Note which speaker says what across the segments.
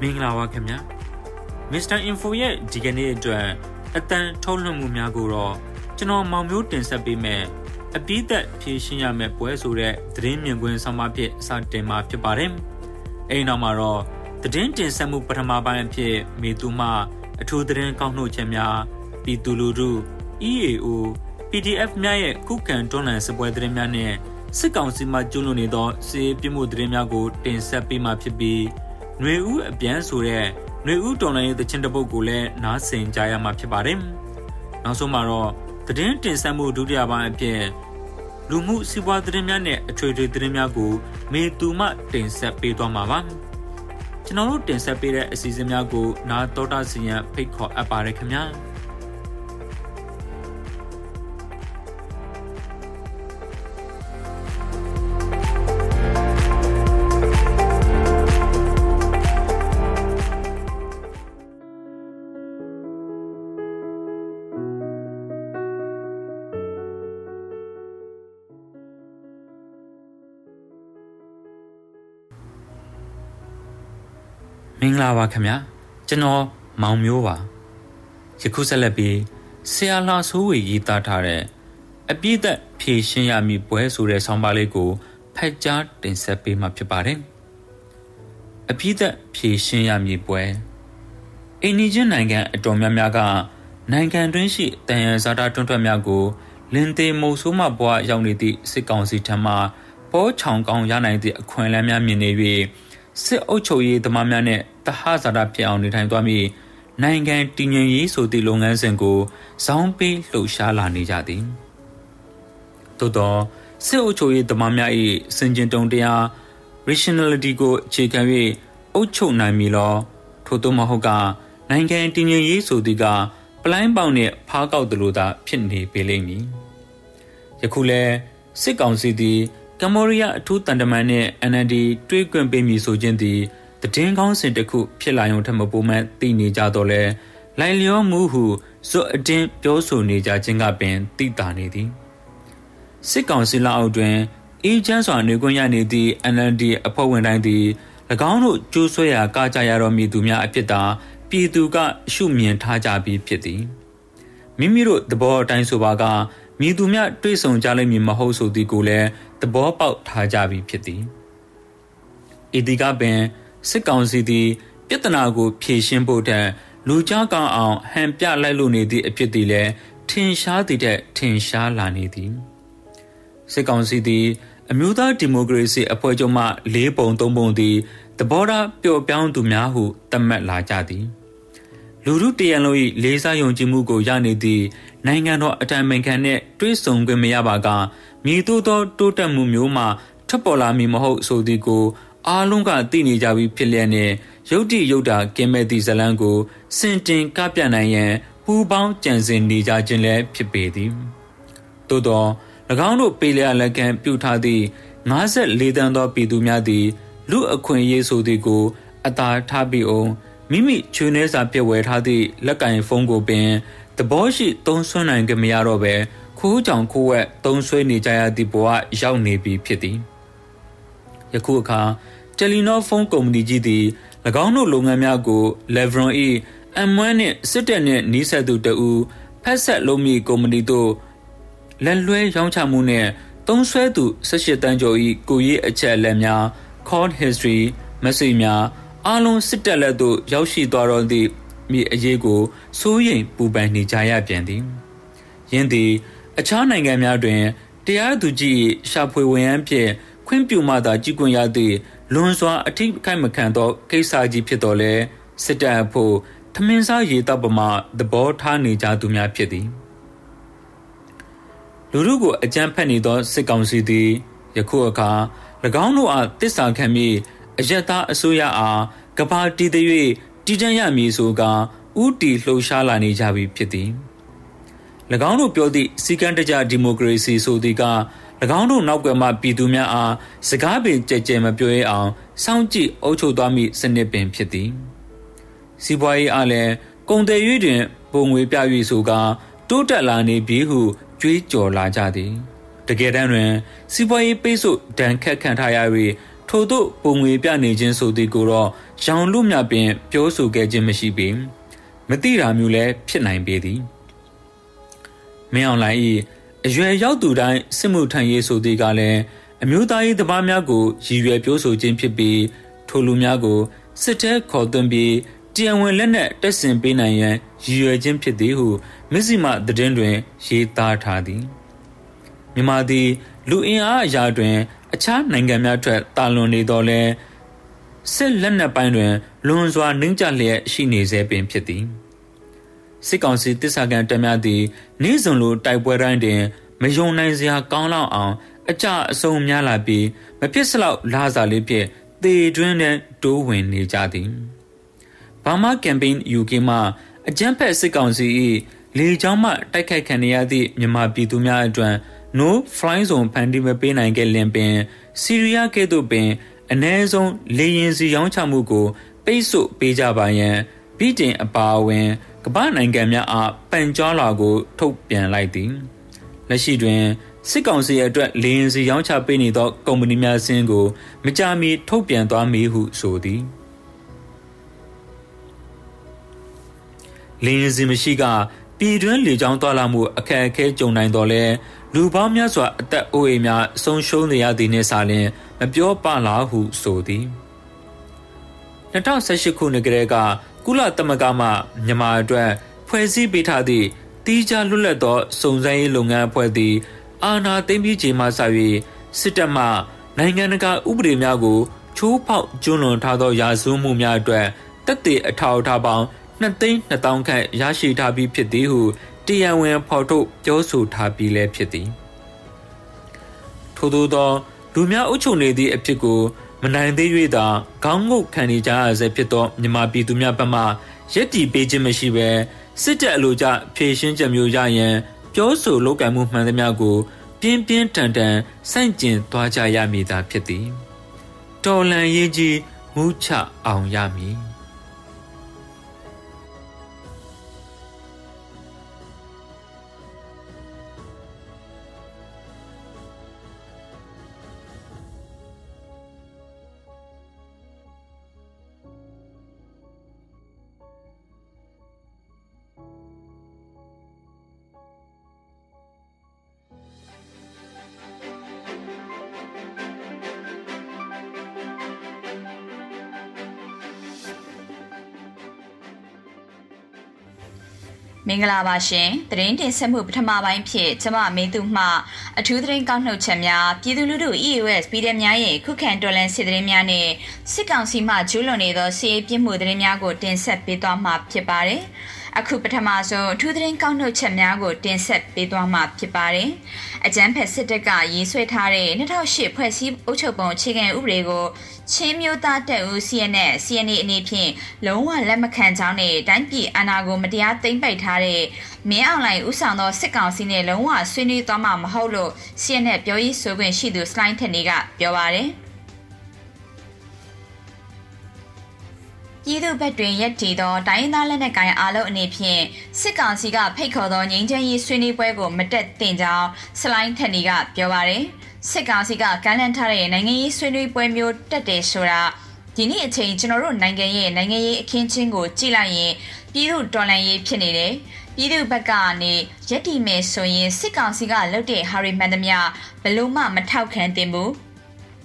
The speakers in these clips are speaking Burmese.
Speaker 1: မင်္ဂလာပါခင်ဗျာ Mr. Info ရဲ့ဒီကနေ့အတွက်အတန်ထုတ်လွှင့်မှုများကိုတော့ကျွန်တော်မောင်မျိုးတင်ဆက်ပေးမယ်အပိသက်ဖြည့်ရှင်းရမယ့်ပွဲဆိုတဲ့သတင်းမြင်ကွင်းဆောင်မဖြစ်စတင်မှာဖြစ်ပါတယ်အဲ့နောက်မှာတော့သတင်းတင်ဆက်မှုပထမပိုင်းအဖြစ်မေသူမအထူးသတင်းကောက်နှုတ်ချက်များပြည်သူလူထု EAO PDF များရဲ့ခုခံတွန်းလှန်စပွဲသတင်းများနဲ့စစ်ကောင်စီမှကျွလွန်နေသောစီးပြမှုသတင်းများကိုတင်ဆက်ပေးမှာဖြစ်ပြီး ຫນွေဦးအပြန်ဆိုတဲ့ຫນွေဦးတော်လိုင်းရဲ့တခြင်းတစ်ပုတ်ကိုလည်းနားဆင်ကြရမှာဖြစ်ပါတယ်။နောက်ဆုံးမှာတော့သတင်းတင်ဆက်မှုဒုတိယပိုင်းအဖြစ်လူမှုစီးပွားသတင်းများနဲ့အထွေထွေသတင်းများကိုမေသူမှတင်ဆက်ပေးသွားမှာပါ။ကျွန်တော်တို့တင်ဆက်ပေးတဲ့အစီအစဉ်များကိုနားတော်တာစီရင်ဖိတ်ခေါ်အပ်ပါရခင်ဗျာ။ မင်္ဂလာပါခင်ဗျာကျွန်တော်မောင်မျိုးပါယခုဆက်လက်ပြီးဆရာလာဆိုးဝေရေးသားထားတဲ့အပြည့်သက်ဖြည့်ရှင်းရမည်ပွဲဆိုတဲ့ဆောင်းပါးလေးကိုဖက်ကြားတင်ဆက်ပေးမှာဖြစ်ပါတယ်အပြည့်သက်ဖြည့်ရှင်းရမည်ပွဲအိန္ဒိယနိုင်ငံအတော်များများကနိုင်ငံတွင်းရှိတန်ရန်ဇာတာတွန်းထွက်များကိုလင်သေးမုံဆိုးမဘွားရောက်နေသည့်စစ်ကောင်စီထံမှပေါ်ချောင်ကောင်းရနိုင်သည့်အခွင့်အလမ်းများမြင်နေ၍ စစ်အုပ်ချုပ်ရေးသမားများနဲ့တဟဇာတာဖြစ်အောင်နေထိုင်သွားပြီးနိုင်ငံတည်ငြိမ်ရေးဆိုသည့်လုပ်ငန်းစဉ်ကိုဇောင်းပေးလှုပ်ရှားလာနေကြသည်သို့သောစစ်အုပ်ချုပ်ရေးသမားများ၏စင်ကျင်တုံတရား rationality ကိုအခြေခံ၍အုပ်ချုပ်နိုင်မည်လောထို့သောမဟုတ်ကနိုင်ငံတည်ငြိမ်ရေးဆိုသည်ကပလိုင်းပေါင်နှင့်ဖားကောက်သလိုသာဖြစ်နေပေလိမ့်မည်ယခုလဲစစ်ကောင်စီသည် ကမ္ဘောဒီးယားအထူးတန်တမန်နဲ့ NLD တွေးကွင်ပေးမည်ဆိုခြင်းသည်တည်င်းကောင်းစဉ်တစ်ခုဖြစ်လာရုံထက်မပိုမှန်သိနေကြတော့လဲလိုင်လျောမှုဟုဇွတ်အတင်းပြောဆိုနေကြခြင်းကပင်သိတာနေသည်စစ်ကောင်စီလက်အောက်တွင်အေးချမ်းစွာနေခွင့်ရနေသည့် NLD အဖွဲ့ဝင်တိုင်းသည်၎င်းတို့ကျိုးဆွဲရာကာကြရတော်မူသူများအဖြစ်သာပြည်သူကရှုမြင်ထားကြပြီးဖြစ်သည်မိမိတို့သဘောအတိုင်းဆိုပါက မိသူများတွေးဆုံကြလိမ့်မည်မဟုတ်ဆိုသည်ကိုလည်းသဘောပေါက်ထားကြပြီးဖြစ်သည်ဤဒီကပင်စစ်ကောင်စီသည်ပြဿနာကို ဖြေရှင်းဖို့တန်လူကြားကောင်းအောင်ဟန်ပြလိုက်လို့နေသည့်အဖြစ်သည်လည်းထင်ရှားသည်တဲ့ထင်ရှားလာနေသည်စစ်ကောင်စီသည်အမျိုးသားဒီမိုကရေစီအဖွဲ့ချုပ်မှ၄ပုံ၃ပုံသည်သဘောထားပျော့ပြောင်းသူများဟုသတ်မှတ်လာကြသည် လူထုတရန်လုံး၏လေးစားယုံကြည်မှုကိုရနေသည့်နိုင်ငံတော်အတိုင်ပင်ခံနှင့်တွဲဆုံခွင့်မရပါကမြည်သို့သောတိုးတက်မှုမျိုးမှထပ်ပေါ်လာမည်မဟုတ်ဆိုသည်ကိုအားလုံးကသိနေကြပြီးဖြစ်လျက်နဲ့ရုတ်တိရုတ်တာကင်းမဲ့သည့်ဇလန်းကိုစင်တင်ကပြနိုင်ရန်ပူပေါင်းကြံစည်နေကြခြင်းလည်းဖြစ်ပေသည်သို့သော၎င်းတို့ပေလျာလက်ခံပြုထားသည့်54တန်းသောပြည်သူများသည်လူအခွင့်အရေးဆိုသည်ကို အသာထားပြီးအောင် မိမိချွေနှဲစာပြည့်ဝဲထားသည့်လက်ကင်ဖုန်းကိုပင်သဘောရှိသုံးဆွနိုင်ကြမရတော့ပဲခိုးကြောင်ခိုးဝက်သုံးဆွဲနေကြရသည့်ဘဝရောက်နေပြီဖြစ်သည်ယခုအခါတယ်လီနောဖုန်းကုမ္ပဏီကြီးသည်၎င်းတို့လုပ်ငန်းများကို Levron ၏ M1 နှင့်စစ်တပ်နှင့်နှီးဆက်သူတဦးဖက်ဆက်လုံးမီကုမ္ပဏီတို့လက်လွဲရောင်းချမှုနှင့်သုံးဆွဲသူ18တန်းကျော်၏ကိုရေးအချက်အလက်များ call history message များ အားလုံးစစ်တပ်လက်သို့ရောက်ရှိသွားတော့သည့်မိအရေးကိုစိုးရိမ်ပူပန်နေကြရပြန်သည်ယင်းသည် အခြားနိုင်ငံများတွင်တရားသူကြီးရှာဖွေဝင်ရန်ဖြင့်ခွင့်ပြုမှသာကြည်ကွင်ရသည့်လွန်စွာအထိခိုက်မခံသောကိစ္စကြီးဖြစ်တော်လဲစစ်တပ်အဖို့ထမင်းစားရေတပ်ပမာသဘောထားနေကြသူများဖြစ်သည်လူတို့ကိုအကြမ်းဖက်နေသောစစ်ကောင်စီသည်ယခုအခါ၎င်းတို့အားတစ္ဆာခံပြီး အယက်သားအစိုးရအားကဘာတည်သည်၍တည်တံ့ရမည်ဆိုကာဥတီလှုပ်ရှားလာနေကြပြီဖြစ်သည်၎င်းတို့ပြောသည့်စီကံတကြဒီမိုကရေစီဆိုသည်က၎င်းတို့နောက်ကွယ်မှပြည်သူများအားစကားပင်ကြဲကြဲမပြောရအောင်စောင့်ကြည့်အုပ်ချုပ်သွားမည့်စနစ်ပင်ဖြစ်သည်စီးပွားရေးအားလည်းကုံတယ်၍တွင်ပုံငွေပြ၍ဆိုကာတိုးတက်လာနေပြီဟုကြွေးကြော်လာကြသည်တကယ်တမ်းတွင်စီးပွားရေးပိတ်ဆို့ဒဏ်ခတ်ခံထားရ၍ ထို့သို့ပုံငွေပြနေခြင်းဆိုသည်ကိုတော့ရောင်လူမြပင်ပြောဆိုခဲ့ခြင်းမရှိပေမတိတာမျိုးလည်းဖြစ်နိုင်ပေသည်မင်းအောင်လှိုင်၏အရွယ်ရောက်သူတိုင်းစစ်မှုထမ်းရေးဆိုသည်ကလည်းအမျိုးသားရေးတပားများကိုရည်ရွယ်ပြောဆိုခြင်းဖြစ်ပြီးထိုလူများကိုစစ်တဲခေါ်သွင်းပြီးတရားဝင်လက်နက်တက်ဆင်ပေးနိုင်ရန်ရည်ရွယ်ခြင်းဖြစ်သည်ဟုမစ္စည်းမသတင်းတွင်ရေးသားထားသည်မြန်မာသည် လူအင်အားအရာတွင် အခြားနိုင်ငံများထက်တာလွန်နေတော်လဲစစ်လက်နက်ပိုင်းတွင်လွန်စွာနှင်းကြလျက်ရှိနေစေပင်ဖြစ်သည်စစ်ကောင်စီတစ္ဆာကန်တများသည်နေ့စဉ်လိုတိုက်ပွဲတိုင်းတွင် မယုံနိုင်စရာကောင်းလောက်အောင် အကြအဆုံများလာပြီးမဖြစ်စလောက်လာစာလေးဖြင့်သေတွင်းနဲ့တိုးဝင်နေကြသည်ဘာမာကမ်ပိန်း UK မှအကြမ်းဖက်စစ်ကောင်စီ၏လေကြောင်းမှတိုက်ခိုက်ခံရသည့်မြန်မာပြည်သူများအတွက် no fly zone ဖန်တီးမပေးနိုင်ခဲ့လင်ပင်စီးရီးယားကဲ့သို့ပင်အ ਨੇ ဆုံးလေရင်စီရောင်းချမှုကို ပိတ်ဆို့ပေးကြပါရန်ပြည်တင်အပါအဝင်ကမ္ဘာနိုင်ငံများအားပန်ကြားလာကို ထုတ်ပြန်လိုက်သည်လက်ရှိတွင်စစ်ကောင်စီရဲ့အတွက်လေရင်စီရောင်းချပေးနေသောကုမ္ပဏီများစင်းကို မကြာမီထုတ်ပြန်သွားမည်ဟုဆိုသည်လေရင်စီမရှိက ပြည်တွင်းလေကြောင်းသွားလာမှုအခက်အခဲကြုံနိုင်တော်လဲလူပေါင်းများစွာအသက်အိုးအိမ်များဆုံးရှုံးနေရသည်နှင့်စာလျင်မပြောပလားဟုဆိုသည်2018ခုနှစ်ကတည်းကကုလသမဂ္ဂမှမြန်မာအတွက်ဖွဲ့စည်းပေးထားသည့်တီးခြားလွတ်လပ်သောစုံစမ်းရေးလုပ်ငန်းအဖွဲ့သည် အာဏာသိမ်းပြီးချိန်မှစ၍စစ်တပ်မှနိုင်ငံတကာဥပဒေများကိုချိုးဖောက်ကျွလွန်ထားသောရာဇဝမှုများအတွက်တက်တဲ့အထောက်အထားပေါင်း 2သိန်း2000ခန့်ရရှိထားပြီးဖြစ်သည်ဟုတရားဝင်ဖော်ထုတ်ပြောဆိုထားပြီးလည်းဖြစ်သည်ထို့သောသောလူများအုပ်ချုပ်နေသည့်အဖြစ်ကိုမနိုင်သေး၍သာခေါင်းငုတ်ခံနေကြရဆဲဖြစ်သောမြန်မာပြည်သူများဘက်မှရက်တီပေးခြင်းမရှိဘဲစစ်တပ်အလိုကျဖြည့်ရှင်းချက်မျိုးရရန်ပြောဆိုလုပ်ကံမှုမှန်သမျှကို ပြင်းပြင်းထန်ထန်စန့်ကျင်သွားကြရမည်သာဖြစ်သည်တော်လန်ရေးကြီးမူးချအောင်ရမည်
Speaker 2: မင်္ဂလာပါရှင်သတင်းတင်ဆက်မှုပထမပိုင်းဖြစ်ကျမမင်းသူမှအထူးသတင်းကောက်နှုတ်ချက်များပြည်သူလူထု EOS ပြည်သူများရဲ့ခုခံတော်လှန်စစ်သတင်းများနဲ့စစ်ကောင်စီမှကျူးလွန်နေသောစစ်ရေးပြစ်မှုသတင်းများကိုတင်ဆက်ပေးသွားမှာဖြစ်ပါတယ် အခုပထမဆုံးအထူးသတင်းကောက်နှုတ်ချက်များကိုတင်ဆက်ပေးသွားမှာဖြစ်ပါတယ်အကြမ်းဖက်စစ်တပ်ကရေးဆွဲထားတဲ့2008ဖွဲ့စည်းအုပ်ချုပ်ပုံအခြေခံဥပဒေကိုချင်းမျိုးသားတပ်ဦး CNN CNA အနေဖြင့်လုံးဝလက်မခံကြောင်းနဲ့တိုင်းပြည်အာဏာကိုမတရားသိမ်းပိုက်ထားတဲ့မင်းအောင်လှိုင်ဦးဆောင်သောစစ်ကောင်စီနဲ့လုံးဝဆွေးနွေးသွားမှာမဟုတ်လို့ CNN ပြောရေးဆိုခွင့်ရှိသူစလိုင်းထက်နေကပြောပါတယ် ပြည်သူဘက်တွင်ရက်တည်သောတိုင်းရင်းသားလက်နက်ကိုင်အားလုံးအနေဖြင့်စစ်ကောင်စီကဖိတ်ခေါ်သောငြိမ်းချမ်းရေးဆွေးနွေးပွဲကိုမတက်သင့်ကြောင်းစလိုင်းထက်နီကပြောပါရယ်စစ်ကောင်စီကကမ်းလှမ်းထားတဲ့နိုင်ငံရေးဆွေးနွေးပွဲမျိုးတက်တယ်ဆိုတာဒီနေ့အချိန်ကျွန်တော်တို့နိုင်ငံရဲ့နိုင်ငံရေးအခင်းချင်းကိုကြည့်လိုက်ရင်ပြည်သူတော်လှန်ရေးဖြစ်နေတယ်ပြည်သူဘက်ကနေရက်တီမယ်ဆိုရင်စစ်ကောင်စီကလုပ်တဲ့ဟာရီမှန်သမျှဘလို့မှမထောက်ခံတင်ဘူး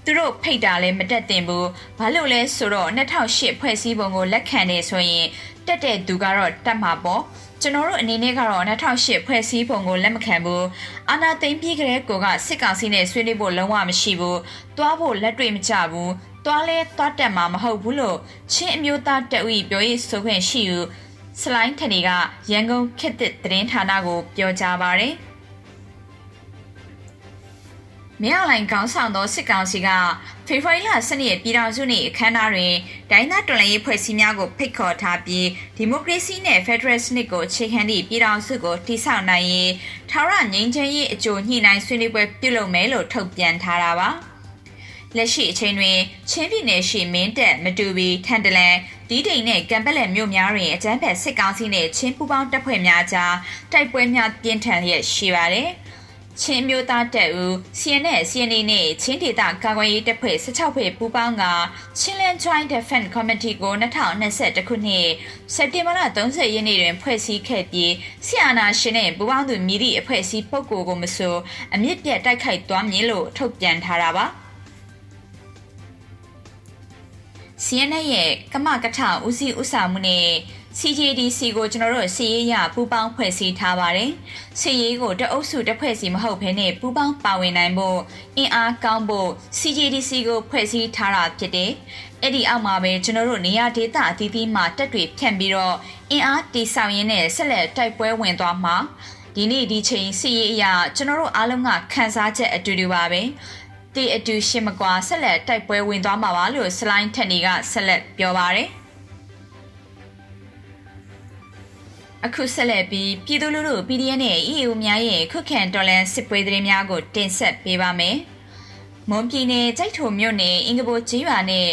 Speaker 2: သူတို့ဖိတ်တာလည်းမတက်တင်ဘူးဘာလို့လဲဆိုတော့2008ဖွဲ့စည်းပုံကိုလက်ခံနေဆိုရင်တက်တဲ့သူကတော့တက်မှာပေါ့ကျွန်တော်တို့အနေနဲ့ကတော့2008ဖွဲ့စည်းပုံကိုလက်မခံဘူးအာနာသိမ့်ပြီးကြတဲ့ကိုကစစ်ကောင်စီနဲ့ဆွေးနွေးဖို့လုံးဝမရှိဘူးတွားဖို့လက်တွေ့မကျဘူးတွားလဲတွားတက်မှာမဟုတ်ဘူးလို့ချင်းအမျိုးသားတအုပ်ပြောရေးဆိုခွင့်ရှိယူစလိုင်းထနီကရန်ကုန်ခေတ်သစ်သတင်းဌာနကိုပြောကြားပါရယ် မင်းအောင်လှိုင်ကောင်းဆောင်သောစစ်ကောင်စီကဖေဖော်ဝါရီလ12ရက်ပြည်ထောင်စုနေ့အခမ်းအနားတွင်ဒိုင်းသားတော်လှန်ရေးဖွဲ့စည်းများကိုဖိတ်ခေါ်ထားပြီးဒီမိုကရေစီနဲ့ဖက်ဒရယ်စနစ်ကိုအခြေခံသည့်ပြည်ထောင်စုကိုတည်ဆောက်နိုင်ရေးထာဝရငြိမ်းချမ်းရေးအကျိုးညှိနှိုင်းဆွေးနွေးပွဲပြုလုပ်မယ်လို့ထုတ်ပြန်ထားတာပါလက်ရှိအချိန်တွင်ချင်းပြည်နယ်ရှိမင်းတက်မတူဘီထန်တလန်ဒီဒိန်နဲ့ကံပက်လက်မြို့များတွင်အကြမ်းဖက်စစ်ကောင်စီနှင့်ချင်းပူပေါင်းတပ်ဖွဲ့များကြားတိုက်ပွဲများပြင်းထန်လျက်ရှိပါတယ်။ ချင်းမျိုးသားတပ်ဦး CNN CNA နဲ့ချင်းဒေသကာကွယ်ရေးတပ်ဖွဲ့16ဖွဲ့ပူးပေါင်းက Chinland Joint Defense Committee ကို2021ခုနှစ်စက်တင်ဘာလ30ရက်နေ့တွင်ဖွဲ့စည်းခဲ့ပြီးဆီအာနာရှင်နဲ့ပူးပေါင်းသူမြည်သည့်အဖွဲ့အစည်းပုဂ္ဂိုလ်ကိုမဆိုအမြင့်ပြတ်တိုက်ခိုက်သွားမည်လို့ထုတ်ပြန်ထားတာပါ CNN ရဲ့ကမကထဦးစီးဦးဆောင်မှုနဲ့ CJDC ကိုကျွန်တော်တို့စီရေးရပူပေါင်းဖွဲ့စည်းထားပါတယ်။စီရေးကိုတအုပ်စုတစ်ဖွဲ့စီမဟုတ်ဘဲနဲ့ပူပေါင်းပါဝင်နိုင်ဖို့အင်အားကောင်းဖို့ CJDC ကိုဖွဲ့စည်းထားတာဖြစ်တယ်။အဲ့ဒီအောက်မှာပဲကျွန်တော်တို့နေရာဒေသအသီးသီးမှာတက်တွေဖြန့်ပြီးတော့အင်အားတိဆောက်ရင်းနဲ့ဆက်လက်တိုက်ပွဲဝင်သွားမှာဒီနေ့ဒီချိန်စီရေးအရာကျွန်တော်တို့အားလုံးကခန်းစားချက်အတူတူပါပဲ။ တီအတူရှင်းမကွာဆက်လက်တိုက်ပွဲဝင်သွားမှာပါလို့စလိုင်းထက်နီကဆက်လက်ပြောပါတယ်။အခုဆက်လက်ပြီးပြည်သူလူထု PDF နဲ့ EU များရဲ့ခုခံတော်လှန်စစ်ပွဲသတင်းများကို တင်ဆက်ပေးပါမယ်။မွန်ပြည်နယ်ကြိုက်ထုံမြို့နယ်အင်္ဂဘိုကျေးရွာနဲ့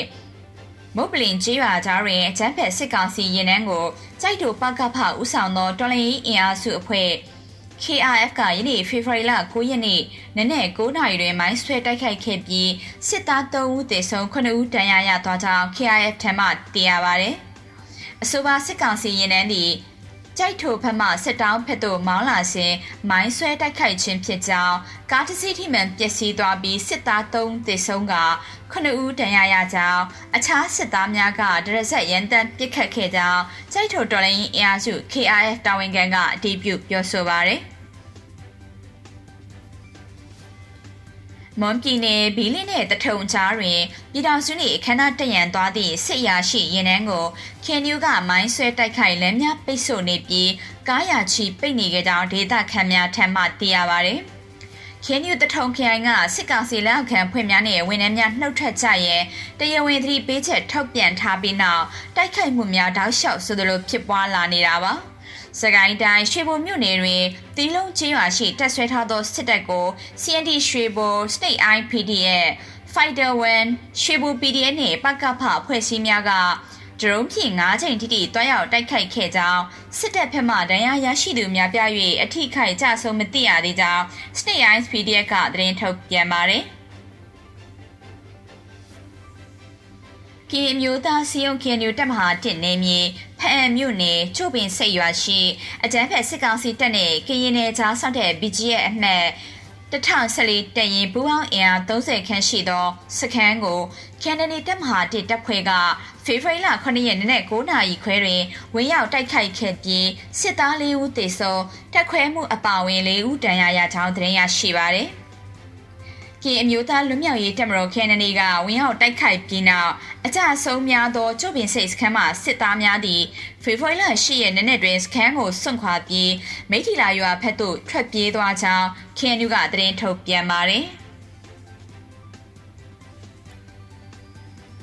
Speaker 2: မုတ်ပလင်ကျေးရွာကြားတွင်အကြမ်းဖက်စစ်ကောင်စီရင်နှန်းကိုကြိုက်ထုပကဖဦးဆောင်သောတော်လှန်ရေးအင်အားစုအဖွဲ့ KRF ကယနေ့ဖေဖော်ဝါရီလ9ရက်နေ့နနက်9နာရီတွင်မိုင်းဆွဲတိုက်ခိုက်ခဲ့ပြီးစစ်သား3ဦးသေဆုံး9ဦးဒဏ်ရာရသွားကြောင်း KRF ထံမှသိရပါဗျ။အဆိုပါစစ်ကောင်စီရင်နှန်းသည် ကြိုက်ထိုဖက်မှစစ်တောင်းဖက်သို့မောင်းလာစဉ်မိုင်းဆွဲတိုက်ခိုက်ခြင်းဖြစ်ကြောင်းကားတစ်စီးထိမှန်ပျက်စီးသွားပြီးစစ်သား3သေဆုံးက9ဦးဒဏ်ရာရကြောင်းအခြားစစ်သားများကဒရက်ဆက်ရန်တမ်းပစ်ခတ်ခဲ့ကြောင်းကြိုက်ထိုတော်လိုင်းအင်အားစု KRF တာဝန်ခံကအတည်ပြုပြောဆိုပါရယ် မွန်ပြည်နယ်ဘီလင်းနဲ့တထုံကြားတွင်ပြည်တော်စုနှင့်အခမ်းအနားတရန်သွားသည့်စစ်ရာရှိရင်နှန်းကိုခင်နျူးကမိုင်းဆွဲတိုက်ခိုက်လမ်းများပိတ်ဆို့နေပြီးကားရာချီပိတ်နေကြကြောင်းဒေသခံများထံမှသိရပါသည်။ခင်နျူးတထုံခရိုင်ကစစ်ကောင်စီလက်အောက်ခံဖွဲ့များနဲ့ဝန်ထမ်းများနှုတ်ထွက်ကြရဲတရားဝင်သတိပေးချက်ထုတ်ပြန်ထားပြီးနောက်တိုက်ခိုက်မှုများတောက်လျှောက်ဆိုသလိုဖြစ်ပွားလာနေတာပါ။ စကိုင်းတိုင်းရွှေဘိုမြို့နယ်တွင်တီးလုံးချင်းရွာရှိတက်ဆွဲထားသောစစ်တပ်ကို CND ရွှေဘို State IPD ရဲ့ Fighter 1ရွှေဘို PDF နှင့်ပကဖအဖွဲ့အစည်းများကဒရုန်းဖြင့်၅ချိန်ထိတိတွားရောက်တိုက်ခိုက်ခဲ့ကြောင်းစစ်တပ်ဖက်မှဒဏ်ရာရရှိသူများပြ၍အထိခိုက်ကြဆုံးမသိရသေးကြောင်း State IPD ကသတင်းထုတ်ပြန်ပါတယ်။ ကီအမျိုးသားစီယုံခင်ညူတက်မဟာတစ်နေမြေဖအံမြို့နယ်ချို့ပင်စိတ်ရွာရှိအကြမ်းဖက်စစ်ကောင်စီတပ်နဲ့ကရင်နယ်ကြားဆောက်တဲ့ BGF အမှတ်1014တရင်ပူပေါင်းအင်အား30ခန်းရှိသောစခန်းကိုကန်နနီတက်မဟာတစ်တပ်ဖွဲ့ကဖေဖော်ဝါရီလ9ရက်နေ့9နာရီခွဲတွင်ဝင်ရောက်တိုက်ခိုက်ခဲ့ပြီးစစ်သား၄ဦးသေဆုံးတက်ခွဲမှုအပါအဝင်၄ဦးဒဏ်ရာရကြောင်းသတင်းရရှိပါသည်။ ကင်အမျိုးသားလွတ်မြောက်ရေးတပ်မတော်ကန်နနီကဝင်ရောက်တိုက်ခိုက်ပြီးနောက်အကြဆုံးများသောကျုပ်ပင်စိတ်စခန်းမှစစ်သားများသည်ဖေဖော်ဝါရီလ10ရက်နေ့တွင်စခန်းကိုစွန့်ခွာပြီးမိထီလာရွာဖက်သို့ထွက်ပြေးသွားကြောင်းကန်နူကသတင်းထုတ်ပြန်ပါတယ်။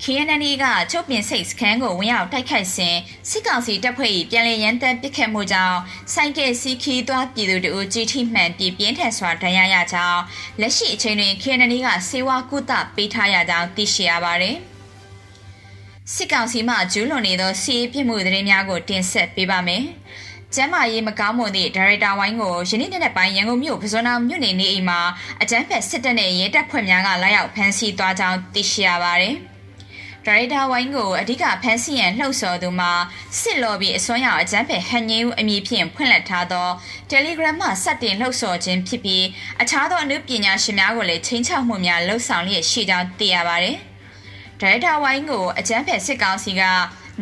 Speaker 2: KNN ကချုပ်ပြင်စိတ်စခန်းကိုဝင်ရောက်တိုက်ခိုက်စဉ်စစ်ကောင်စီတပ်ဖွဲ့၏ပြန်လည်ရန်တပ်ပစ်ခတ်မှုကြောင့်စိုက်ကဲစီခီးသွားပြည်သူတို့ကြီးထိမှန်ပြီးပြင်းထန်စွာဒဏ်ရာရကြောင်းလက်ရှိအချိန်တွင် KNN ကစေဝါကုသပေးထားရကြောင်းသိရှိရပါတယ်။စစ်ကောင်စီမှကျူးလွန်နေသောစီးပြစ်မှုသတင်းများကိုတင်ဆက်ပေးပါမယ်။ကျမ်းမာရေးမကောင်းမွန်သည့်ဒါရိုက်တာဝိုင်းကိုယနေ့နေ့ပိုင်းရန်ကုန်မြို့ပဇွန်နာမြို့နယ်နေအိမ်မှာအကြမ်းဖက်စစ်တပ်နဲ့ရဲတပ်ဖွဲ့များကလာရောက်ဖမ်းဆီးသွားကြောင်းသိရှိရပါတယ်။ ဒါရိုက်တာဝိုင်းကိုအဓိကဖမ်းဆီးရန်လှုပ်ဆော်သူမှာစစ်လော်ဘီအစွမ်းရောက်အကြမ်းဖက်ဟန်ငင်းဦးအမည်ဖြင့်ဖွင့်လှစ်ထားသော Telegram မှစတင်လှုပ်ဆော်ခြင်းဖြစ်ပြီးအခြားသောအမှုပညာရှင်များကိုလည်းချင်းချောက်မှုများလှုပ်ဆောင်လျက်ရှိကြောင်းသိရပါတယ်။ဒါရိုက်တာဝိုင်းကိုအကြမ်းဖက်စစ်ကောင်စီက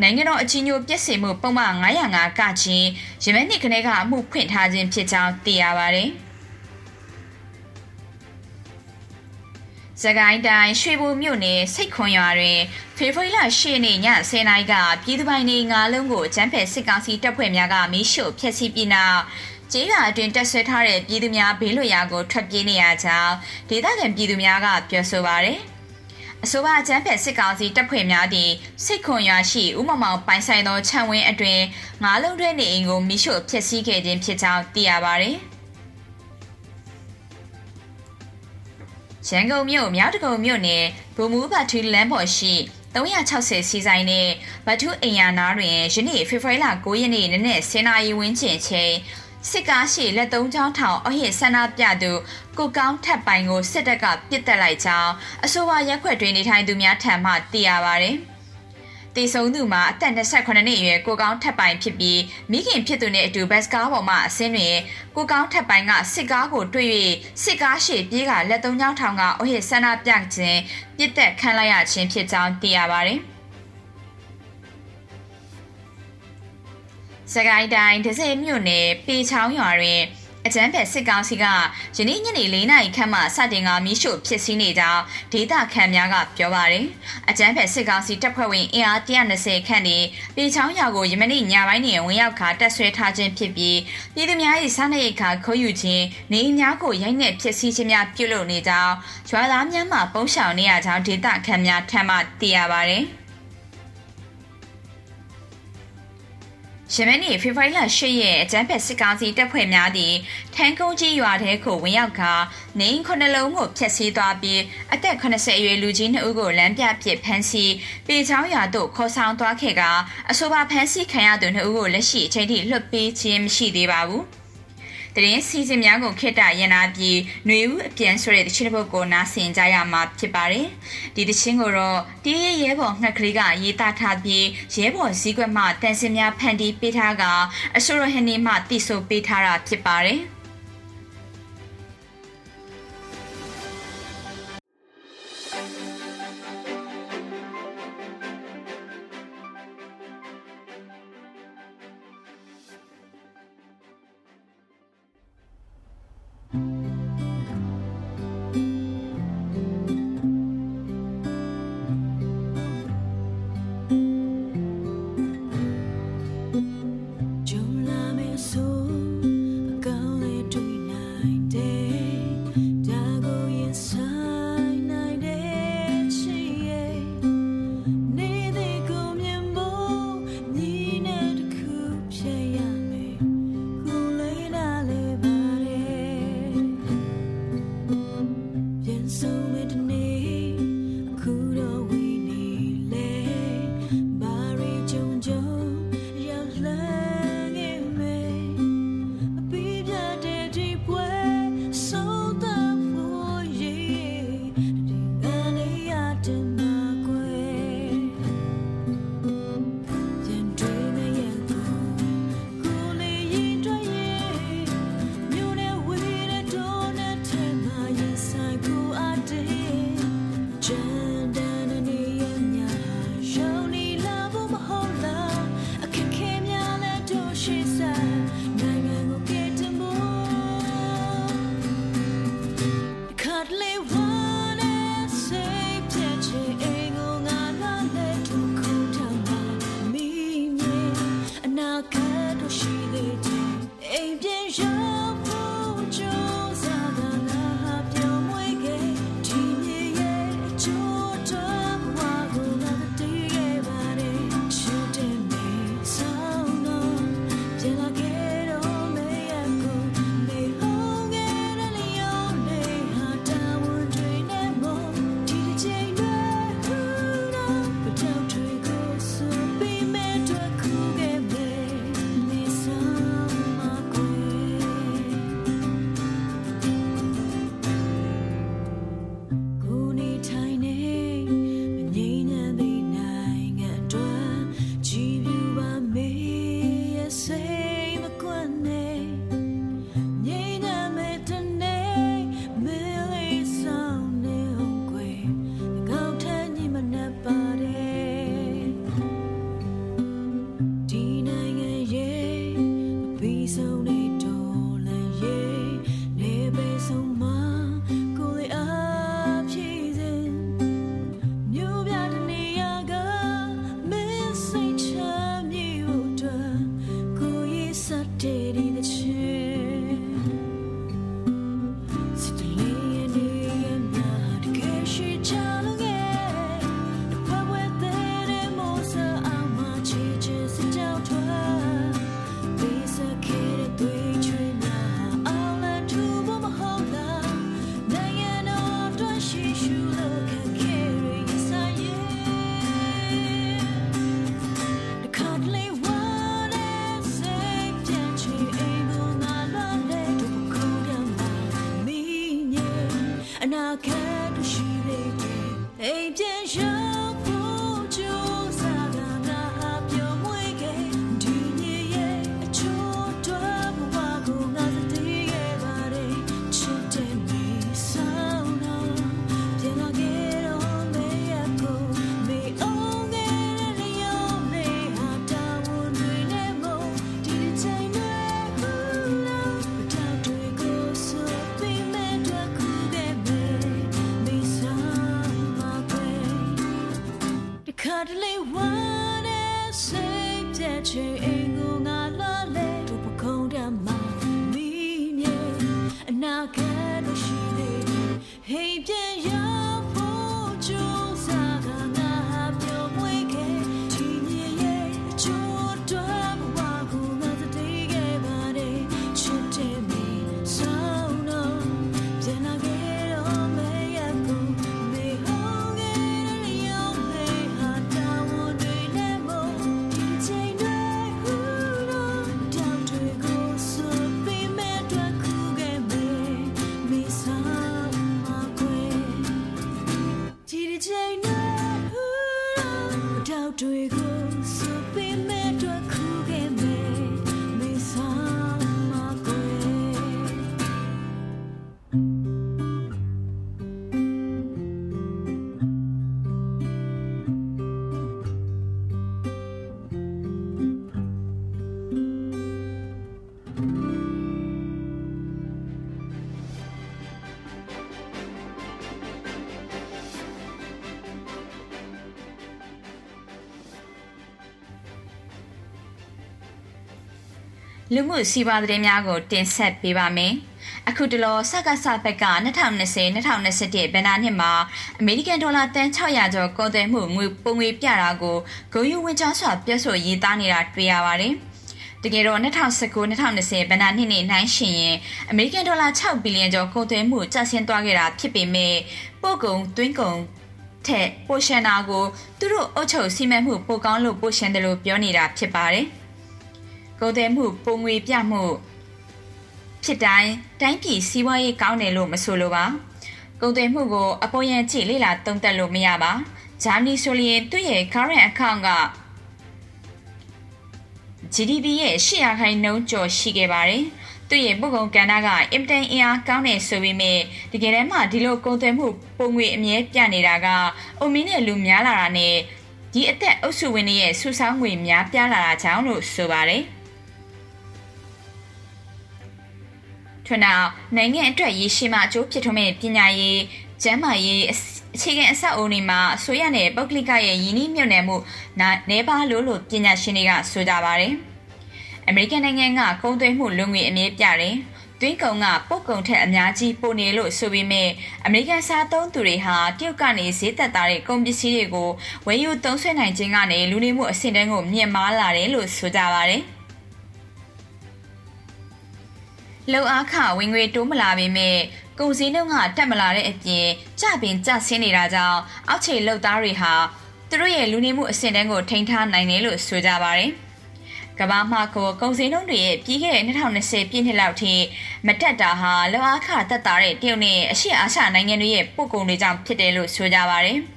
Speaker 2: နိုင်ငံတော်အကြီးအကျယ်ပြည့်စုံမှုပုံမှန်905ကချင်းရမနှစ်ခနဲ့ကအမှုဖွင့်ထားခြင်းဖြစ်ကြောင်းသိရပါတယ်။။ စကိုင်းတိုင်းရွှေဘိုမြို့နယ်စိတ်ခွန်ရွာတွင်ဖေဖော်ဝါရီလ10ရက်နေ့ည10:00နာရီကပြည်သူပိုင်နေငါးလုံးကိုကျန်းဖက်စစ်ကောင်စီတပ်ဖွဲ့များကမီးရှို့ဖျက်ဆီးပြီးနောက်ကျေးရွာအတွင်းတက်ဆွဲထားတဲ့ပြည်သူများဘေးလွတ်ရာကိုထွက်ပြေးနေရကြောင်းဒေသခံပြည်သူများကပြောဆိုပါရယ်အဆိုပါအကြမ်းဖက်စစ်ကောင်စီတပ်ဖွဲ့များသည့်စစ်ခွန်ရွာရှိဥမမောင်ပိုင်ဆိုင်သောခြံဝင်းအတွင်ငါးလုံးတွဲနေအိမ်ကိုမိရှို့ဖျက်ဆီးခဲ့ခြင်းဖြစ်ကြောင်းသိရပါရယ် ရန်ကုန်မြို့မြောက်တကုံမြို့နယ်ဗိုလ်မှူးဘတ်ထူလမ်းပေါ်ရှိ360စီဆိုင်နဲ့ဗတ်ထုအိမ်ယာနာတွင်ယနေ့ဖေဖော်ဝါရီလ9ရက်နေ့နနက်10:00နာရီဝန်းကျင်ချိန်စစ်ကားရှိလက်သုံးချောင်းထောင်အဟစ်ဆန္ဒပြသူကိုကောင်းထပ်ပိုင်ကိုစစ်တပ်ကပစ်တက်လိုက်ကြောင်းအဆိုပါရက်ွက်တွင်နေထိုင်သူများထံမှသိရပါဗျ။ တည်ဆုံသူမှာအသက်28နှစ်အရွယ်ကိုကောင်းထပ်ပိုင်ဖြစ်ပြီးမိခင်ဖြစ်သူနဲ့အတူဘတ်ကားပေါ်မှာအစင်းတွင်ကိုကောင်းထပ်ပိုင်ကစစ်ကားကိုတွေ့၍စစ်ကားရှေ့ပြေးကလက်သုံးချောင်းထောင်ကအဟစ်ဆန္ဒပြခြင်းပြစ်တက်ခံလိုက်ရခြင်းဖြစ်ကြောင်းသိရပါတယ်။စကိုင်းတိုင်းဒဇယ်မြို့နယ်ပေချောင်းရွာတွင် အကြမ်းဖက်စစ်ကောင်စီကယနေ့ညနေ၄နာရီခန့်မှစတင်ကမီးရှို့ဖြစ်စည်းနေကြောင်းဒေသခံများကပြောပါတယ်။အကြမ်းဖက်စစ်ကောင်စီတပ်ဖွဲ့ဝင်အင်အား120ခန့်နေပြည်ချောင်းရွာကိုယမနေ့ညပိုင်းတွင်ဝင်ရောက်ခါတက်ဆွဲထားခြင်းဖြစ်ပြီးပြည်သူများ၏စားနပ်ရိက္ခာခိုးယူခြင်းနေအိမ်များကိုရိုက်နှက်ဖြစ်စည်းခြင်းများပြုလုပ်နေကြောင်းရွာသားများမှပုံရှောင်နေရကြောင်းဒေသခံများထံမှသိရပါတယ်။ ယမနီဖေဖော်ဝါရီလ10ရက်အကြမ်းဖက်စစ်ကောင်စီတပ်ဖွဲ့များသည့်ထန်းကုန်းကြီးရွာထဲကိုဝင်ရောက်ကာနေအိမ်ခုနှလုံးကိုဖျက်ဆီးသွားပြီးအသက်80အရွယ်လူကြီး2ဦးကိုလမ်းပြပစ်ဖမ်းဆီးပေချောင်းရွာသို့ခေါ်ဆောင်သွားခဲ့ကအဆိုပါဖမ်းဆီးခံရသူ2ဦးကိုလက်ရှိအချိန်ထိလွှတ်ပေးခြင်းမရှိသေးပါဘူး။ တရင်စီစဉ်များကိုခေတ္တရန်နာပြီးຫນွေဦးအပြန်ဆိုတဲ့တခြင်းတစ်ပုဒ်ကိုနားဆင်ကြရမှာဖြစ်ပါတယ်ဒီတခြင်းကိုတော့တီးရဲရဲဘော်ငှက်ကလေးကရေးသားထားပြီးရဲဘော်စည်းကွက်မှတန်စင်များဖန်တီးပေးထားကအဆိုရဟနီမှတိဆိုပေးထားတာဖြစ်ပါတယ် till midnight. လူမှုစီးပွားသတင်းများကို တင်ဆက်ပေးပါမယ်။အခုတလောစကားစဘက်က2020-2021ဘဏ္ဍာနှစ်မှာအမေရိကန်ဒေါ်လာတန်600ကျော်ကုန်သွယ်မှုငွေပုံငွေပြတာကိုဂုံယူဝင်ကြားစွာပြောဆိုရေးသားနေတာတွေ့ရပါတယ်။တကယ်တော့2019-2020ဘဏ္ဍာနှစ်နဲ့နှိုင်းယှဉ်ရင်အမေရိကန်ဒေါ်လာ6ဘီလီယံကျော်ကုန်သွယ်မှုကျဆင်းသွားခဲ့တာဖြစ်ပေမဲ့ပို့ကုန်သွင်းကုန်ထက်ပိုရှန်နာကိုသူတို့အုပ်ချုပ်စီမံမှုပိုကောင်းလို့ပိုရှန်တယ်လို့ပြောနေတာဖြစ်ပါတယ်။ ကုန်သွယ်မှုပုံငွေပြမှုဖြစ်တိုင်းတိုင်းပြည်စီးပွားရေးကောင်းတယ်လို့မဆိုလိုပါကုန်သွယ်မှုကိုအပေါ်ယံကြည့်လေ့လာသုံးသပ်လို့မရပါဂျာမနီဆိုလျင်သူ့ရဲ့ current account က GDP ရဲ့800ခိုင်နှုန်းကျော်ရှိခဲ့ပါတယ်သူ့ရဲ့ပုဂ္ဂိုလ်ကဏ္ဍကအင်တန်အင်အားကောင်းနေဆိုပေမဲ့တကယ်တမ်းမှဒီလိုကုန်သွယ်မှုပုံငွေအမြဲပြနေတာကအုံမင်းနဲ့လူများလာတာနဲ့ဒီအသက်အုပ်စုဝင်တွေရဲ့ဆူဆောင်းငွေများပြားလာတာကြောင့်လို့ဆိုပါတယ်။ ထို့နောက်နိုင်ငံအတွက်ရည်ရှိမှအကျိုးဖြစ်ထွန်းမဲ့ပညာရေးကျန်းမာရေးအခြေခံအဆောက်အအုံတွေမှာအစိုးရနဲ့ပုဂ္ဂလိကရဲ့ယင်းနှိမ့်မြုပ်နှံမှုနေပါလို့လို့ပညာရှင်တွေကဆိုကြပါတယ်။အမေရိကန်နိုင်ငံကကုန်သွယ်မှုလွန်ငွေအမြဲပြတယ်။တွင်းကုံကပုတ်ကုံထက်အများကြီးပိုနေလို့ဆိုပေမဲ့အမေရိကန်စားသုံးသူတွေဟာတရုတ်ကနေဈေးသက်သာတဲ့ကုန်ပစ္စည်းတွေကိုဝယ်ယူသုံးစွဲနိုင်ခြင်းကနေလူနေမှုအဆင့်တန်းကိုမြင့်မားလာတယ်လို့ဆိုကြပါတယ်။ လုံအားခဝင်ငွေတိုးမလာပေမဲ့ကုန်စည်နှုန်းကတက်မလာတဲ့အပြင်ကြပင်ကျဆင်းနေတာကြောင့်အောက်ခြေလုပ်သားတွေဟာသူတို့ရဲ့လူနေမှုအဆင့်တန်းကိုထိန်းထားနိုင်တယ်လို့ဆိုကြပါတယ်။ကမ္ဘာမှာကိုကုန်စည်နှုန်းတွေရဲ့ပြီးခဲ့တဲ့2020ပြည့်နှစ်လောက်ထိမတက်တာဟာလုံအားခတက်တာတဲ့တရုတ်နဲ့အရှေ့အာရှနိုင်ငံတွေရဲ့ပို့ကုန်တွေကြောင့်ဖြစ်တယ်လို့ဆိုကြပါတယ်။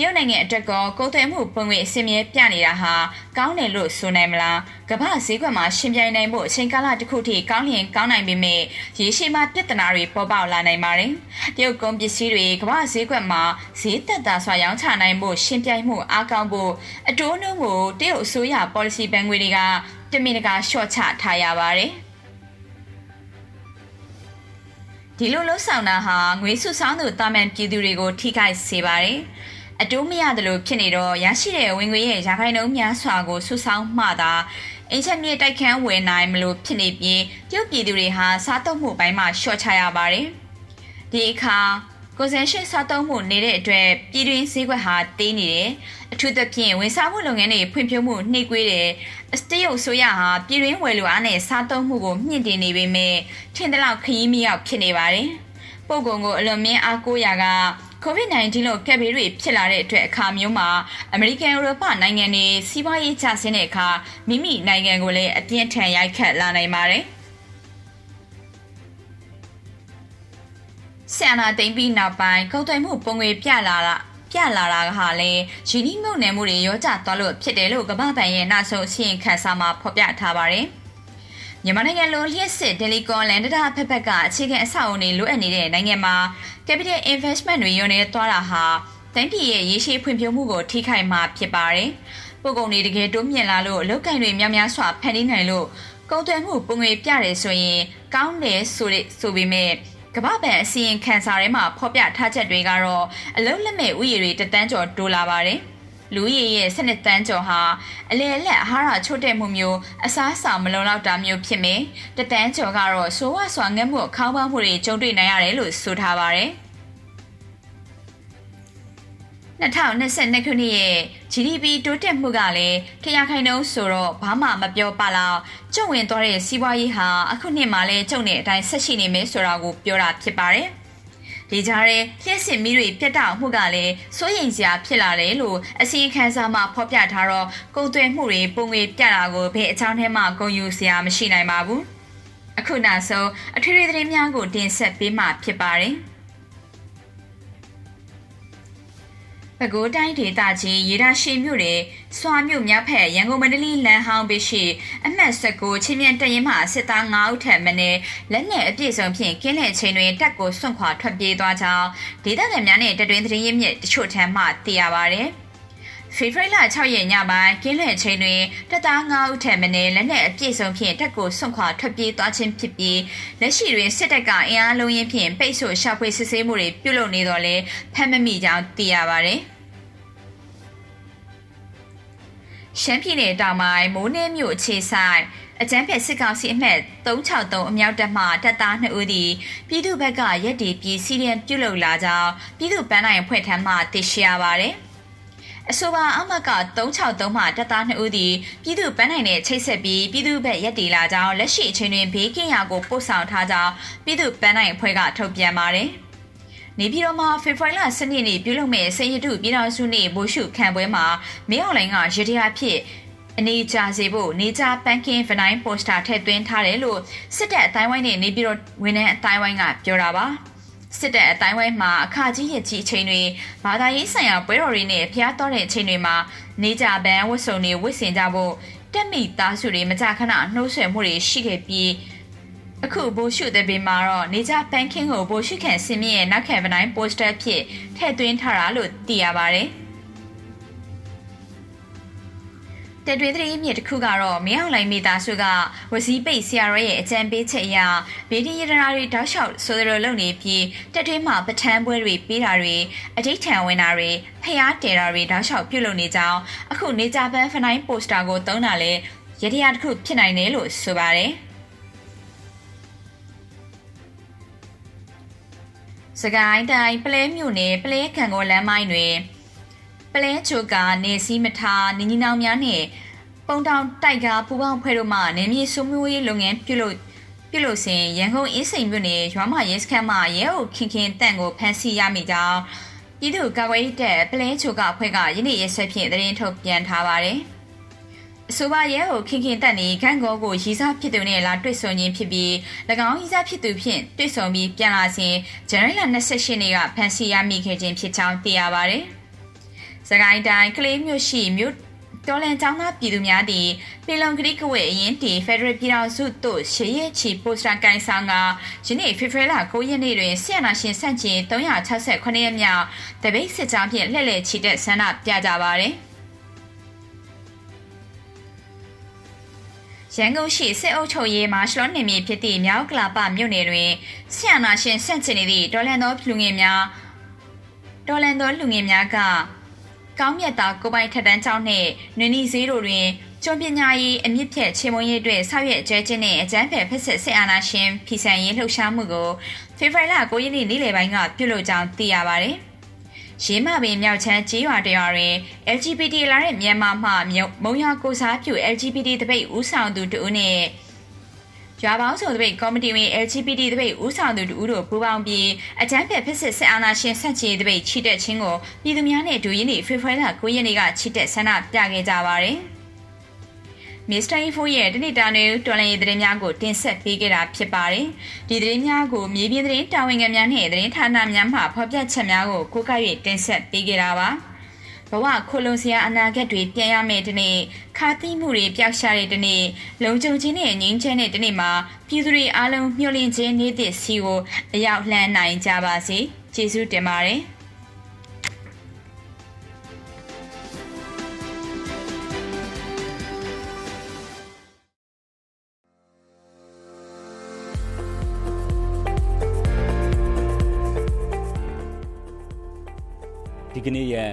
Speaker 2: တရုတ်နိုင်ငံအတွက်ကကုန်သွယ်မှုပုံငွေအစင်မြဲပြနေတာဟာကောင်းတယ်လို့ဆိုနိုင်မလားကမ္ဘာဈေးကွက်မှာရှင်ပြိုင်နိုင်ဖို့အချိန်ကာလတစ်ခုထိကောင်းလျင်ကောင်းနိုင်ပေမဲ့ရေရှည်မှာပြဿနာတွေပေါ်ပေါက်လာနိုင်ပါတယ်တရုတ်ကုန်ပစ္စည်းတွေကမ္ဘာဈေးကွက်မှာဈေးသက်သာစွာရောင်းချနိုင်ဖို့ရှင်ပြိုင်မှုအားကောင်းဖို့အတိုးနှုန်းကိုတရုတ်အစိုးရ policy ဘဏ်ငွေတွေကတမင်တကာရှော့ချထားရပါတယ်ဒီလိုလှုပ်ဆောင်တာဟာငွေစုဆောင်းသူတာမန်ပြည်သူတွေကိုထိခိုက်စေပါတယ်။ အတိုးမရတယ်လို့ဖြစ်နေတော့ရရှိတဲ့ဝင်ငွေရဲ့ရာခိုင်နှုန်းများစွာကိုဆုဆောင်းမှသာအင်ချက်မြေတိုက်ခန်းဝင်နိုင်မလို့ဖြစ်နေပြီးပြုတ်ပြည်သူတွေဟာစားတုံးမှုပိုင်းမှာရှော့ချရပါတယ်။ဒီအခါကိုစင်ရှိစားတုံးမှုနေတဲ့အတွက်ပြည်တွင်းဈေးကွက်ဟာတေးနေတယ်။အထူးသဖြင့်ဝန်ဆောင်မှုလုပ်ငန်းတွေဖွံ့ဖြိုးမှုနှိမ့်ကွေးတယ်။အစတရုပ်ဆိုရဟာပြည်တွင်းဝယ်လူအားနဲ့စားတုံးမှုကိုမြင့်တင်နေပေမဲ့ထင်သလောက်ခရီးမရောက်ဖြစ်နေပါတယ်။ပို့ကုန်ကိုအလွန်မင်းအားကိုးရာက COVID-19 လို့ကက်ဘေးတွေဖြစ်လာတဲ့အတွက်အခါမျိုးမှာအမေရိကန်ဥရောပနိုင်ငံတွေစီးပွားရေးကျဆင်းတဲ့အခါမိမိနိုင်ငံကိုလည်းအပြင်းထန်ရိုက်ခတ်လာနိုင်ပါတယ်။ဆန်နာသိမ့်ပြီးနောက်ပိုင်းကုန်သွယ်မှုပုံငွေပြလာတာပြလာတာကဟာလေရင်းနှီးမြုပ်နှံမှုတွေရောကျသွားလို့ဖြစ်တယ်လို့ကမ္ဘာ့ဘဏ်ရဲ့နောက်ဆုံးအစီရင်ခံစာမှာဖော်ပြထားပါတယ်။ မြန်မာနိုင်ငံလိုလျှက်စစ်တယ်လီကွန်လန်ဒတာဖက်ဖက်ကအခြေခံအဆောက်အုံတွေလိုအပ်နေတဲ့နိုင်ငံမှာ capital investment တွေရုံနေသွားတာဟာတိုင်းပြည်ရဲ့ရေရှည်ဖွံ့ဖြိုးမှုကိုထိခိုက်မှာဖြစ်ပါတယ်။ပို့ကုန်တွေတကယ်တိုးမြင့်လာလို့အလုပ်ကိုင်တွေများများစွာဖန်တီးနိုင်လို့ကုန်သွယ်မှုပုံငွေပြတယ်ဆိုရင်ကောင်းတယ်ဆိုတဲ့ဆိုပေမဲ့ကမ္ဘာ့ဘဏ်အစီရင်ခံစာထဲမှာဖော်ပြထားချက်တွေကတော့အလုံးလက်မဲ့ဥယျာဉ်တွေတသန်းကျော်တိုးလာပါတယ်။ လူရည်ရဲ့စနစ်တန်းကျော်ဟာအလေအလက်အာဟာရချို့တဲ့မှုမျိုးအစားအစာမလုံလောက်တာမျိုးဖြစ်မယ်။တသန်းကျော်ကတော့ဆိုးဝါးစွာငတ်မှုခေါင်းပါမှုတွေကြုံတွေ့နိုင်ရတယ်လို့ဆိုထားပါတယ်။2022ခုနှစ်ရဲ့ GDP တိုးတက်မှုကလည်းထရခိုင်နှုန်းဆိုတော့ဘာမှမပြောပါလောက်ကျုံဝင်သွားတဲ့စီးပွားရေးဟာအခုနှစ်မှာလည်းကျုံတဲ့အတိုင်းဆက်ရှိနေမယ်ဆိုတာကိုပြောတာဖြစ်ပါတယ်။ ဒီကြားထဲလျှက်စစ်မီးတွေပြတ်တောက်မှုကလည်းစိုးရိမ်စရာဖြစ်လာတယ်လို့အစီအခံစာမှာဖော်ပြထားတော့ကုန်သွယ်မှုတွေပုံငွေပြတာကိုဘယ်အကြောင်းထဲမှဂုဏ်ယူစရာမရှိနိုင်ပါဘူး။အခုနောက်ဆုံးအထွေထွေသတင်းများကိုတင်ဆက်ပေးမှာဖြစ်ပါတယ်။ ပဲခူးတိုင်းဒေသကြီးရေဒါရှိမြို့နယ်စွာမြို့မြောက်ဖက်ရန်ကုန်မန္တလေးလမ်းဟောင်းဘေးရှိအမှတ်19ချင်းမြန်တရင်မှစစ်သား9ဦးထက်မနည်းလက်နက်အပြည့်စုံဖြင့်ကင်းလည်ချိန်တွင်တက်ကိုစွန့်ခွာထွက်ပြေးသွားကြောင်းဒေသခံများနဲ့တတွင်သတင်းရင်းမြစ်တချို့ထံမှသိရပါဗျ။ ဖေဖော်ဝါရီလ6ရက်ညပိုင်းကင်းလည်ချိန်တွင်တပ်သား9ဦးထက်မနည်းလက်နက်အပြည့်စုံဖြင့်တက်ကိုဆွန့်ခွာထွက်ပြေးသွားခြင်းဖြစ်ပြီးလက်ရှိတွင်စစ်တပ်ကအင်အားလုံးရင်းဖြင့်ပိတ်ဆို့ရှာဖွေစစ်ဆေးမှုတွေပြုလုပ်နေတော့လဲဖမ်းမမိကြောင်းသိရပါတယ်။ရှမ်းပြည်နယ်တောင်ပိုင်းမိုးနှဲမြို့အခြေဆိုင်အကြမ်းဖက်စစ်ကောင်စီအမှတ်363အမြောက်တပ်မှတပ်သား2ဦးသည်ပြည်သူ့ဘက်ကရက်တီပြည်စီးရင်ပြုတ်လုလာကြောင်းပြည်သူ့ပန်းနိုင်ဖွဲ့ထမ်းမှသိရှိရပါတယ်။ အဆိုပါအမက363မှတပ်သား2ဦးသည်ပြည်သူ့ပန်းနိုင်နဲ့ချိတ်ဆက်ပြီးပြည်သူ့ဘက်ရက်တီလာကြောင်းလက်ရှိအချိန်တွင်ဘေးကင်းရာကိုပို့ဆောင်ထားကြောင်းပြည်သူ့ပန်းနိုင်အဖွဲ့ကထုတ်ပြန်ပါတယ်။နေပြည်တော်မှာဖေဖော်ဝါရီလ10ရက်နေ့ပြုလုပ်မဲ့စင်ရတုပြည်တော်စုနေ့ဘိုးရှုခံပွဲမှာမင်းအောင်လိုင်းကရတရားဖြစ်အနေချစေဖို့နေချပန်းကင်းဗနိုင်ပိုစတာထည့်သွင်းထားတယ်လို့စစ်တပ်အတိုင်းဝိုင်းနဲ့နေပြည်တော်ဝန်ထမ်းအတိုင်းဝိုင်းကပြောတာပါ စစ်တပ်အတိုင်းဝိုင်းမှာအခါကြီးရကြီးအချိန်တွေဘာသာရေးဆိုင်ရာပွဲတော်တွေနဲ့ဖျားတော်တဲ့အချိန်တွေမှာနေကြပန်းဝတ်စုံတွေဝတ်ဆင်ကြဖို့တက်မိသားစုတွေမကြခဏနှိုးဆွဲမှုတွေရှိခဲ့ပြီးအခုဘိုးရှုတဲ့ဘေးမှာတော့နေကြပန်းခင်းကိုဘိုးရှုခံစင်မြင့်ရဲ့နောက်ခံပတိုင်းပိုစတာဖြစ်ထည့်သွင်းထားတာလို့သိရပါ တယ်။တတွေးတည်းမြစ်တစ်ခုကတော့မင်းအောင်လိုင်းမိသားစုကဝစီပိတ်ဆရာရဲရဲ့အကြံပေးချက်အရဗီဒီယိုရနာတွေတောက်လျှောက်ဆိုသလိုလုပ်နေပြီးတက်တွေးမှာပထန်းပွဲတွေပေးတာတွေအဋိဌံဝင်တာတွေဖျားတဲတာတွေတောက်လျှောက်ပြုတ်လုပ်နေကြောင်းအခုနေကြပန်းဖနိုင်းပိုစတာကိုသုံးတာလဲရတရားတစ်ခုဖြစ်နိုင်တယ်လို့ဆိုပါတယ်။စကိုင်းတိုင်းပလဲမြို့နယ်ပလဲခံကောလမ်းမိုင်းတွင်ပ လဲချိုကနေစည်းမထားနင်းကြီးနောင်များနှင့်ပုံတောင်တိုက်ကားပူပေါင်းဖွဲ့တို့မှနေမြေစုမျိုးရေးလုပ်ငန်းပြုလုပ်ပြုလုပ်စဉ်ရန်ကုန်အင်းစိန်မြို့နယ်ရွာမရဲစခန်းမှရဲအုပ်ခင်ခင်တန့်ကိုဖမ်းဆီးရမိကြောင်းပြည်သူ့ကာကွယ်ရေးတပ်ပလဲချိုကအဖွဲ့ကယနေ့ရက်စွဲဖြင့်သတင်းထုတ်ပြန်ထားပါတယ်။အဆိုပါရဲကိုခင်ခင်တက်နေခန့်ကောကိုရီစားဖြစ်သူနဲ့လာတွေ့ဆုံခြင်းဖြစ်ပြီး၎င်းရီစားဖြစ်သူဖြင့်တွေ့ဆုံပြီးပြန်လာစဉ်ဇန်နဝါရီလ28နေ့ကဖမ်းဆီးရမိခဲ့ခြင်းဖြစ်ကြောင်းသိရပါတယ်။ စကိုင်းတိုင်းကလေးမြို့ရှိမြို့တော်လန်ကျောင်းသားပြည်သူများသည်ပြည်လုံကတိကဝေအရင်တီဖက်ဒရယ်ပြည်တော်စုသို့ရှေ့ရချီပိုစတာကန်ဆောင်ကယနေ့ဖေဖော်ဝါရီလ9ရက်နေ့တွင်ဆီယနာရှင်ဆန့်ကျင်368ရက်မြောက်တပိတ်စစ်ကြောင်းဖြင့်လှည့်လည်ချီတက်ဆန္ဒပြကြပါသည်။ရန်ကုန်ရှိစစ်အုပ်ချုပ်ရေးမှာရှလော့နေမည်ဖြစ်သည့်မြောက်ကလာပမြို့နယ်တွင်ဆရာနာရှင်ဆန့်ကျင်နေသည့်ဒေါ်လန်သောလူငယ်များဒေါ်လန်သောလူငယ်များက ကောင်းမြတ်သာကိုပိုင်ထက်တန်းကျောင်းနှင့်နွေနီဈေးတို့တွင်ကျွမ်းပညာရေးအမြင့်ဖြတ်ချေမွန်ရေးအတွက်ဆောက်ရွက်အကျဲချင်းနှင့်အကျန်းဖယ်ဖက်စစ်စစ်အာဏာရှင်ဖီဆန်ရေးလှုပ်ရှားမှုကိုဖေဖော်ဝါရီလ9ရက်နေ့နေ့လယ်ပိုင်းကပြုလုပ်ကြောင်းသိရပါဗျ။ရင်းမပင်မြောက်ချမ်းကြေးရွာတရွာတွင် LGBT လာတဲ့မြန်မာမှမုံရကိုစားပြု LGBT တပိတ်ဦးဆောင်သူတူနှင့် ရွာပေါင်းစုံတပိတ်ကော်မတီဝင် LGBT တပိတ်ဦးဆောင်သူတူတို့ပူးပေါင်းပြီးအကြမ်းဖက်ဖက်စစ်စစ်အာဏာရှင်ဆန့်ကျင်တပိတ်ချီတက်ခြင်းကိုပြည်သူများနဲ့အတူယင်းနေ့ဖေဖော်ဝါရီလ9ရက်နေ့ကချီတက်ဆန္ဒပြခဲ့ကြပါတယ်။တမစ္စတာအီဖိုရဲ့တနေ့တာနေတော်လန်ရေးသတင်းများကိုတင်ဆက်ပေးခဲ့တာဖြစ်ပါတယ်။ဒီသတင်းများကိုမြေပြင်သတင်းတာဝန်ခံများနဲ့သတင်းဌာနများမှဖော်ပြချက်များကိုကိုးကား၍တင်ဆက်ပေးခဲ့တာပါ။ဘဝခိုလုံစရာအနာဂတ်တွေပြန်ရမယ့်တနေ့ ခါတိမှုတွေပျောက်ရှာတဲ့တနေ့လုံခြုံခြင်းနဲ့ငြိမ်းချမ်းတဲ့တနေ့မှာပြည်သူတွေအားလုံးမျှော်လင့်ခြင်းနေ့သစ်စီကိုအရောက်လှမ်းနိုင်ကြပါစေ။ကျေးဇူးတင်ပါတယ်။
Speaker 1: ဒီကနေ့ရဲ့